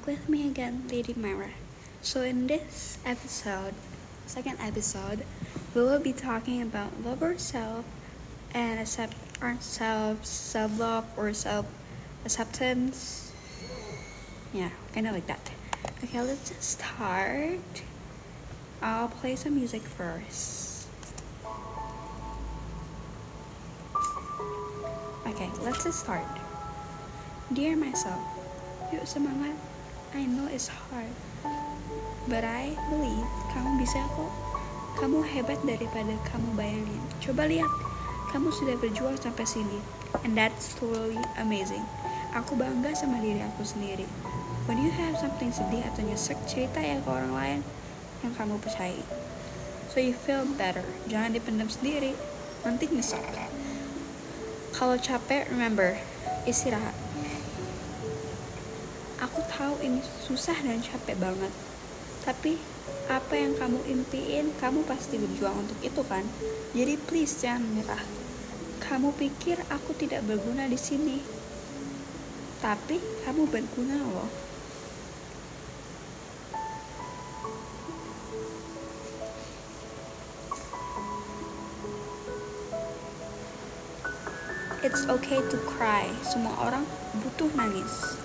back with me again, Lady Myra. So, in this episode, second episode, we will be talking about love ourselves and accept ourselves, self love, or self acceptance. Yeah, kind of like that. Okay, let's just start. I'll play some music first. Okay, let's just start. Dear myself, yuk semangat. I know it's hard, but I believe kamu bisa kok. Kamu hebat daripada kamu bayangin. Coba lihat, kamu sudah berjuang sampai sini, and that's totally amazing. Aku bangga sama diri aku sendiri. When you have something sedih atau nyesek, cerita ya ke orang lain yang kamu percayai. So you feel better. Jangan dipendam sendiri, nanti nyesek. Kalau capek, remember, istirahat. Aku tahu ini susah dan capek banget. Tapi apa yang kamu impiin, kamu pasti berjuang untuk itu kan? Jadi please jangan menyerah. Kamu pikir aku tidak berguna di sini. Tapi kamu berguna loh. It's okay to cry. Semua orang butuh nangis.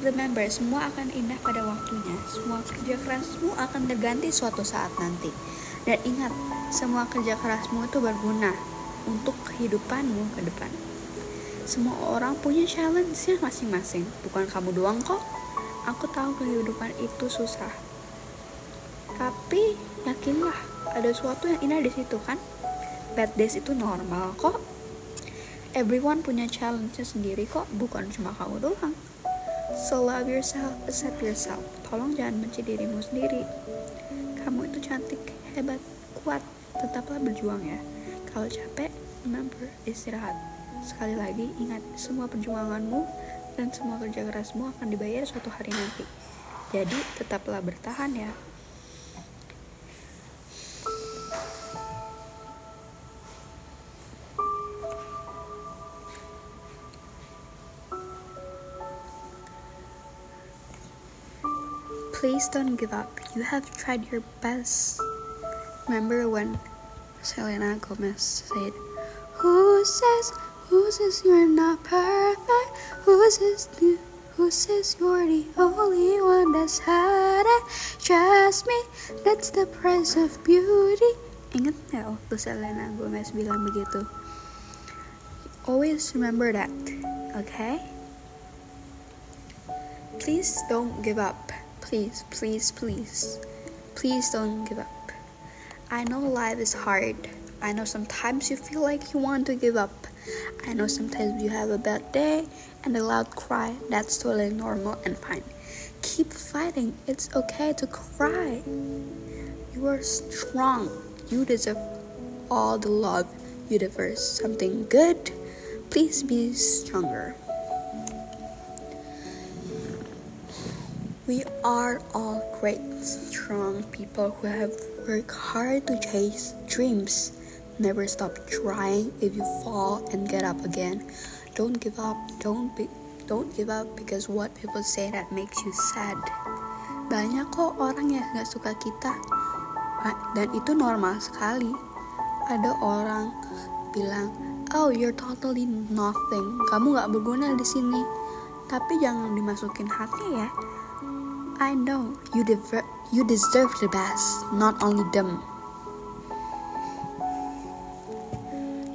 Remember, semua akan indah pada waktunya. Semua kerja kerasmu akan terganti suatu saat nanti. Dan ingat, semua kerja kerasmu itu berguna untuk kehidupanmu ke depan. Semua orang punya challenge-nya masing-masing. Bukan kamu doang kok. Aku tahu kehidupan itu susah. Tapi yakinlah, ada sesuatu yang indah di situ kan? Bad days itu normal kok. Everyone punya challenge-nya sendiri kok, bukan cuma kamu doang. So love yourself, accept yourself. Tolong jangan benci dirimu sendiri. Kamu itu cantik, hebat, kuat. Tetaplah berjuang ya. Kalau capek, remember istirahat. Sekali lagi, ingat semua perjuanganmu dan semua kerja kerasmu akan dibayar suatu hari nanti. Jadi, tetaplah bertahan ya. Please don't give up. You have tried your best. Remember when Selena Gomez said, Who says, who says you're not perfect? Who says, who says you're the only one that's had it? Trust me, that's the price of beauty. Ingat nggak waktu Selena Gomez bilang begitu? Always remember that, okay? Please don't give up. Please, please, please. Please don't give up. I know life is hard. I know sometimes you feel like you want to give up. I know sometimes you have a bad day and a loud cry. That's totally normal and fine. Keep fighting. It's okay to cry. You are strong. You deserve all the love. You deserve something good. Please be stronger. We are all great, strong people who have worked hard to chase dreams. Never stop trying. If you fall and get up again, don't give up. Don't be, don't give up because what people say that makes you sad. Banyak kok orang yang nggak suka kita, dan itu normal sekali. Ada orang bilang, oh you're totally nothing. Kamu nggak berguna di sini. Tapi jangan dimasukin hati ya I know you, dever- you deserve the best, not only them.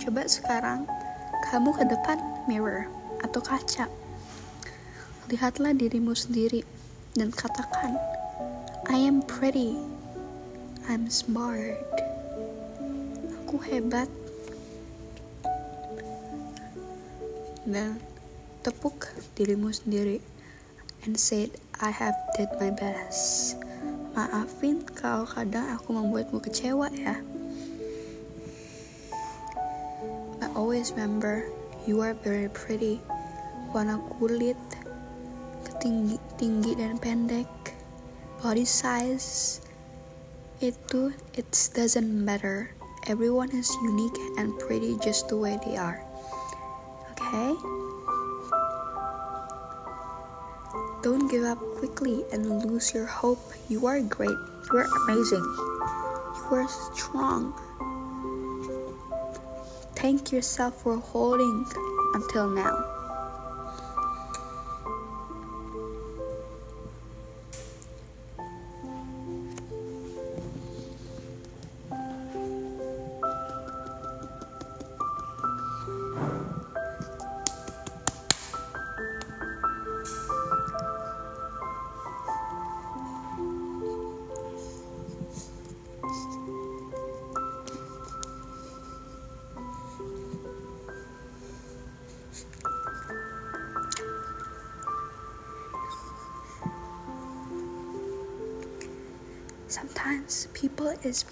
Coba sekarang kamu ke depan mirror atau kaca. Lihatlah dirimu sendiri dan katakan, I am pretty. I'm smart. Aku hebat. Dan tepuk dirimu sendiri and said, I have did my best. Maafin kalau kadang aku membuatmu kecewa ya. But always remember, you are very pretty. Warna kulit, tinggi, tinggi dan pendek, body size, itu it doesn't matter. Everyone is unique and pretty just the way they are. Okay? Don't give up quickly and lose your hope. You are great. You are amazing. You are strong. Thank yourself for holding until now.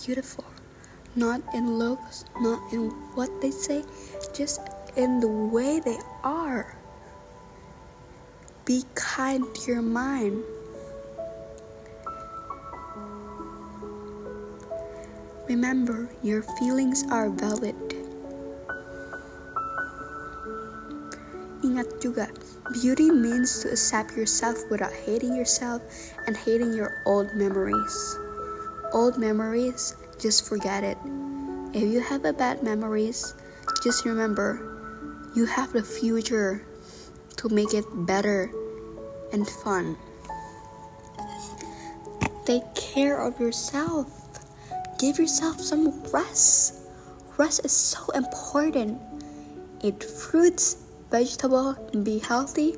Beautiful, not in looks, not in what they say, just in the way they are. Be kind to your mind. Remember, your feelings are valid. Ingat juga, beauty means to accept yourself without hating yourself and hating your old memories old memories, just forget it. If you have a bad memories, just remember you have the future to make it better and fun. Take care of yourself. Give yourself some rest. Rest is so important. Eat fruits, vegetables, be healthy,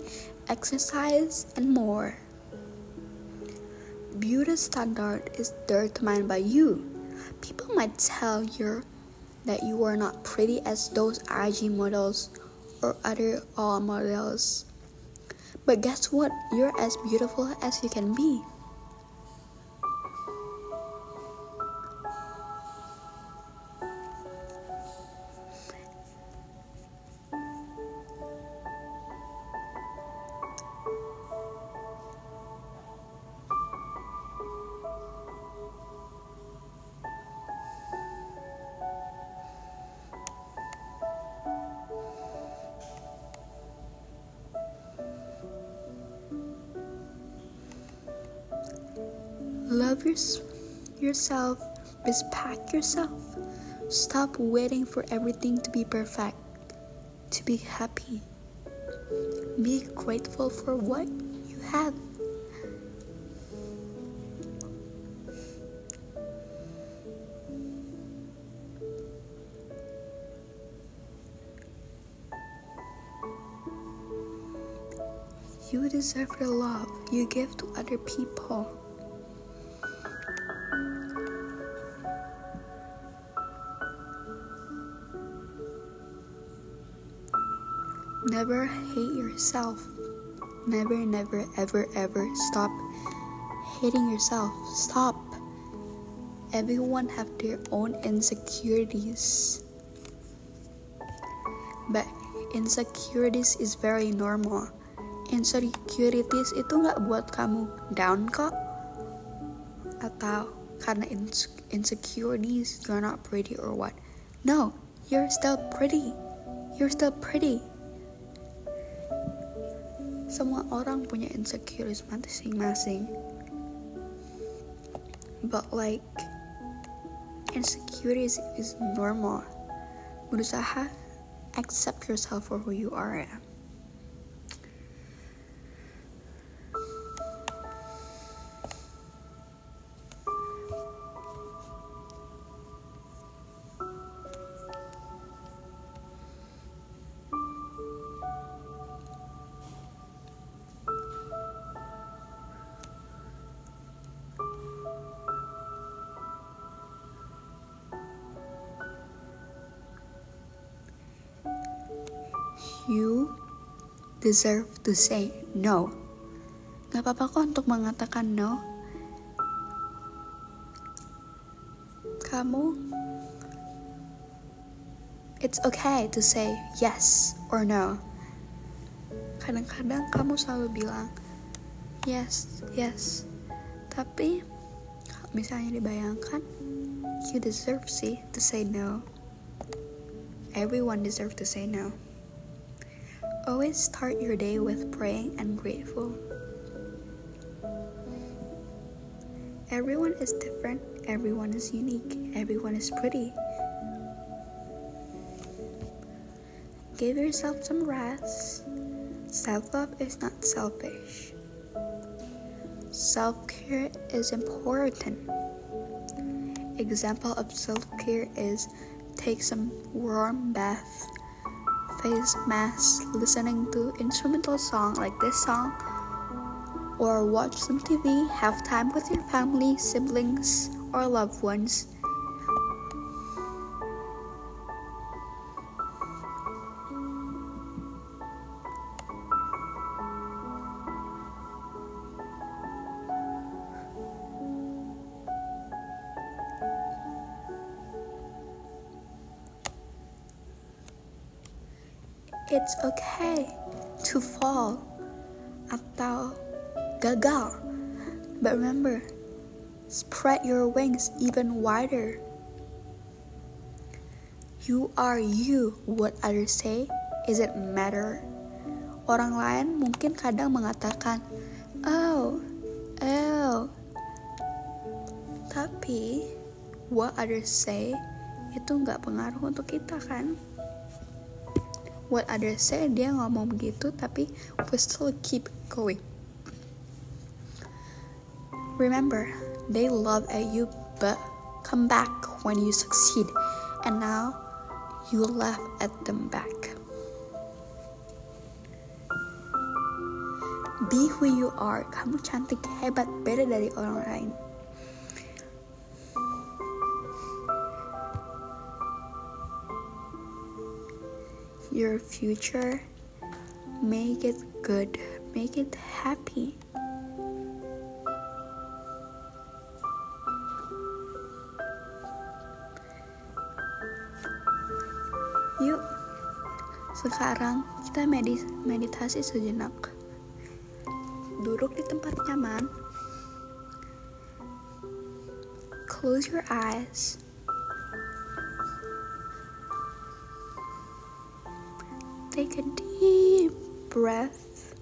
exercise, and more beauty standard is determined by you. People might tell you that you are not pretty as those IG models or other all models. But guess what? You're as beautiful as you can be. Your, yourself, respect yourself. Stop waiting for everything to be perfect, to be happy. Be grateful for what you have. You deserve the love you give to other people. Never hate yourself. Never, never, ever, ever stop hating yourself. Stop. Everyone have their own insecurities. But insecurities is very normal. Insecurities itu nggak buat kamu down kok. Atau karena insecurities you're not pretty or what. No, you're still pretty. You're still pretty. Semua orang punya insecurities masing-masing. But like insecurities is normal. Berusaha accept yourself for who you are. You deserve to say no. Gak apa-apa kok untuk mengatakan no. Kamu, it's okay to say yes or no. Kadang-kadang kamu selalu bilang yes, yes. Tapi misalnya dibayangkan, you deserve sih to say no. Everyone deserve to say no. Always start your day with praying and grateful. Everyone is different, everyone is unique, everyone is pretty. Give yourself some rest. Self love is not selfish. Self care is important. Example of self care is take some warm bath face mask, listening to instrumental song like this song or watch some TV, have time with your family, siblings, or loved ones. It's okay to fall atau gagal. But remember, spread your wings even wider. You are you. What others say, is it matter? Orang lain mungkin kadang mengatakan, oh, oh. Tapi, what others say itu nggak pengaruh untuk kita kan? What others say dia ngomong begitu, tapi we still keep going. Remember, they love at you but come back when you succeed, and now you laugh at them back. Be who you are. Kamu cantik, hebat, beda dari orang lain. Your future, make it good, make it happy. Yuk, sekarang kita medis meditasi sejenak. Duduk di tempat nyaman. Close your eyes. Take a deep breath.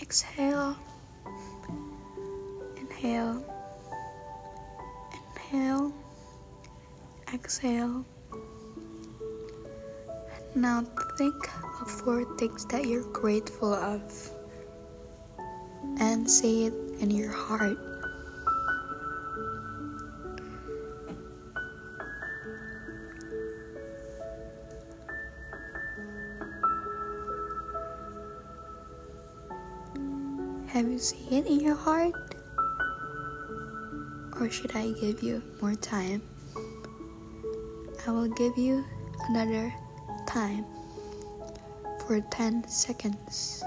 Exhale. Inhale. Inhale. Exhale. Now think of four things that you're grateful of and say it in your heart. Have you seen it in your heart? Or should I give you more time? I will give you another time for 10 seconds.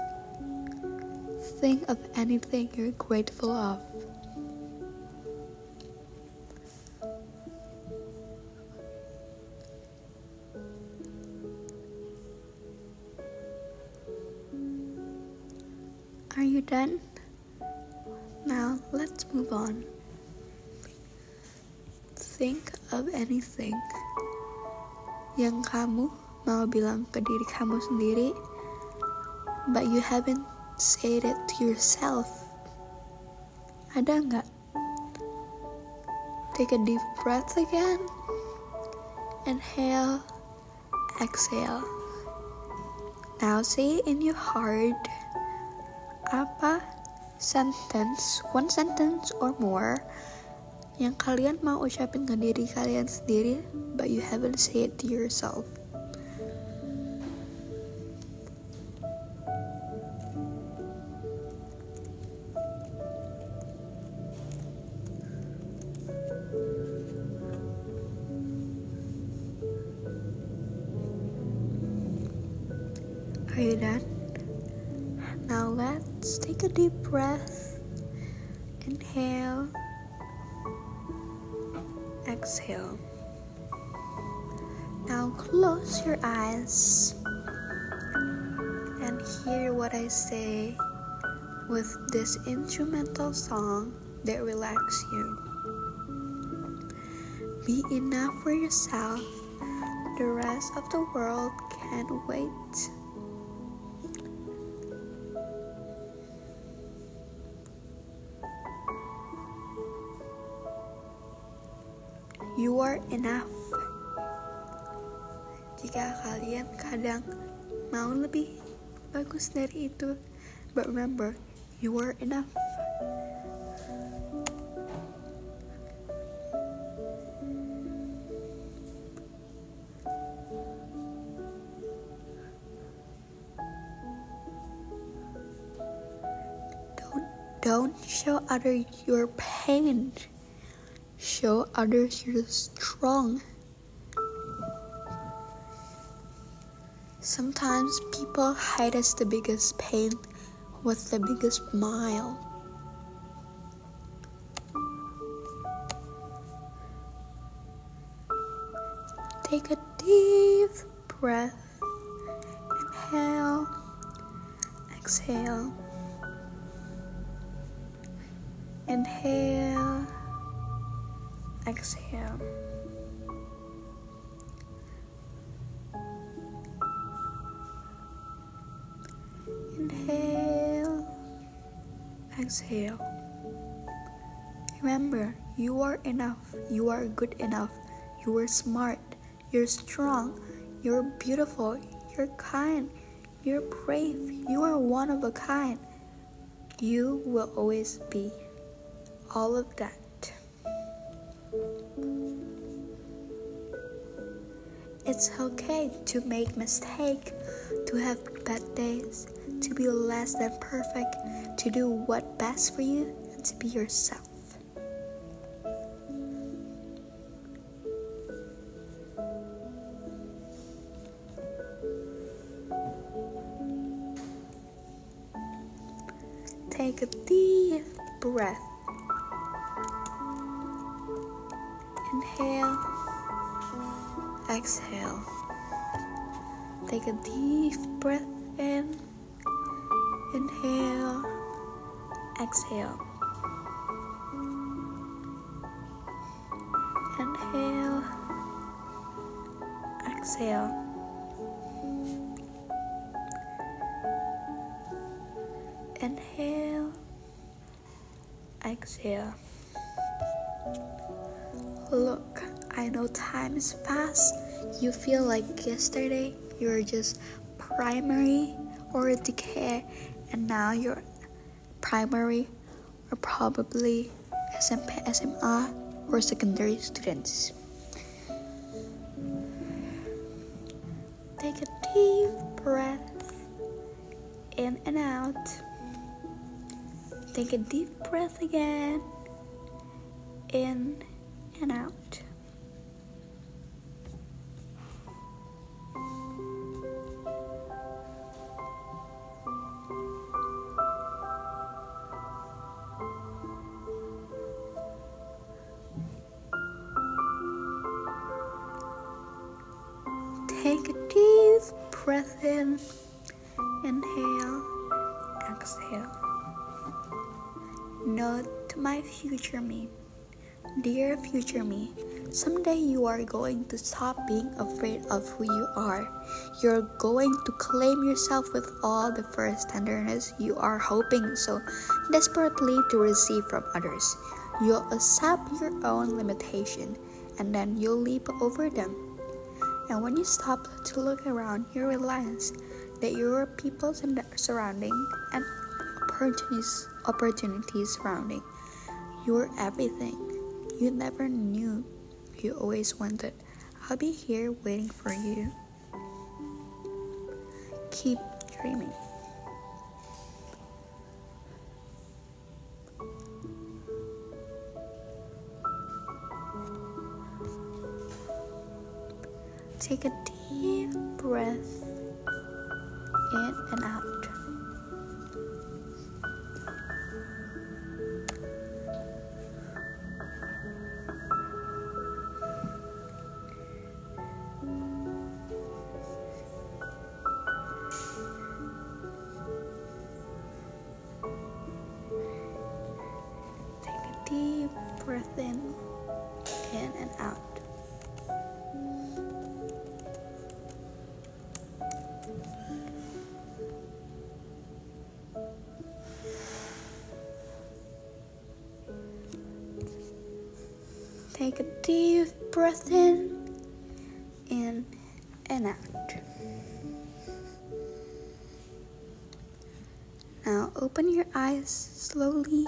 Think of anything you're grateful of. Think of anything yang kamu mau bilang ke diri kamu sendiri, but you haven't said it to yourself. Ada nggak? Take a deep breath again. Inhale, exhale. Now say in your heart apa sentence, one sentence or more yang kalian mau ucapin ke diri kalian sendiri, but you haven't said to yourself. Are you? Now let's take a deep breath. Inhale. Exhale. Now close your eyes and hear what I say with this instrumental song that relax you. Be enough for yourself. The rest of the world can wait. You are enough. Jika kalian kadang mau lebih bagus dari itu, but remember, you are enough. Don't show others your pain. Show others you're strong. Sometimes people hide us the biggest pain with the biggest smile. Take a deep breath. Inhale. Exhale. Inhale. Exhale. Inhale. Exhale. Remember, you are enough. You are good enough. You are smart. You're strong. You're beautiful. You're kind. You're brave. You are one of a kind. You will always be all of that. It's okay to make mistake, to have bad days, to be less than perfect, to do what best for you, and to be yourself. Take a deep breath. Inhale, exhale. Take a deep breath in. Inhale, exhale. Inhale, exhale. Inhale, exhale. I know time is fast. You feel like yesterday you were just primary or a decay, and now you're primary or probably SMP, SMA, or secondary students. Take a deep breath in and out. Take a deep breath again. In and out. Note to my future me. Dear future me, someday you are going to stop being afraid of who you are. You're going to claim yourself with all the first tenderness you are hoping so desperately to receive from others. You'll accept your own limitation and then you'll leap over them. And when you stop to look around, you realize that your people surrounding and opportunities opportunities surrounding you're everything you never knew you always wanted. I'll be here waiting for you. Keep dreaming. Take a deep breath in and out. Take a deep breath in, in and out. Now open your eyes slowly.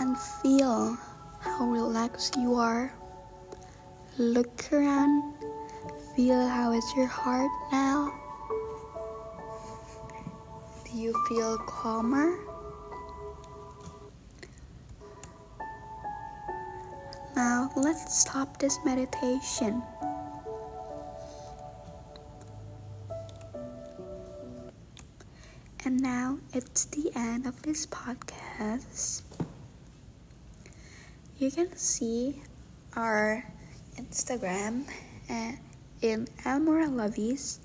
And feel how relaxed you are. Look around. Feel how is your heart now? Do you feel calmer? Let's stop this meditation. And now it's the end of this podcast. You can see our Instagram uh, in Elmora Lovies.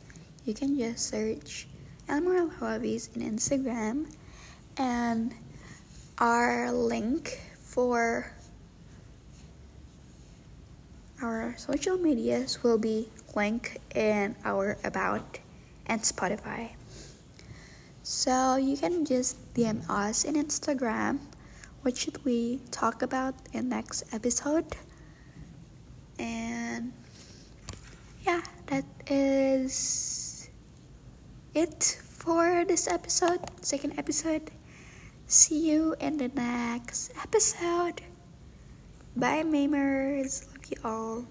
You can just search Elmora Lovies in Instagram and our link for our social medias will be linked in our about and Spotify. So you can just DM us in Instagram. What should we talk about in next episode? And yeah, that is it for this episode, second episode. See you in the next episode. Bye, Mamers. You all.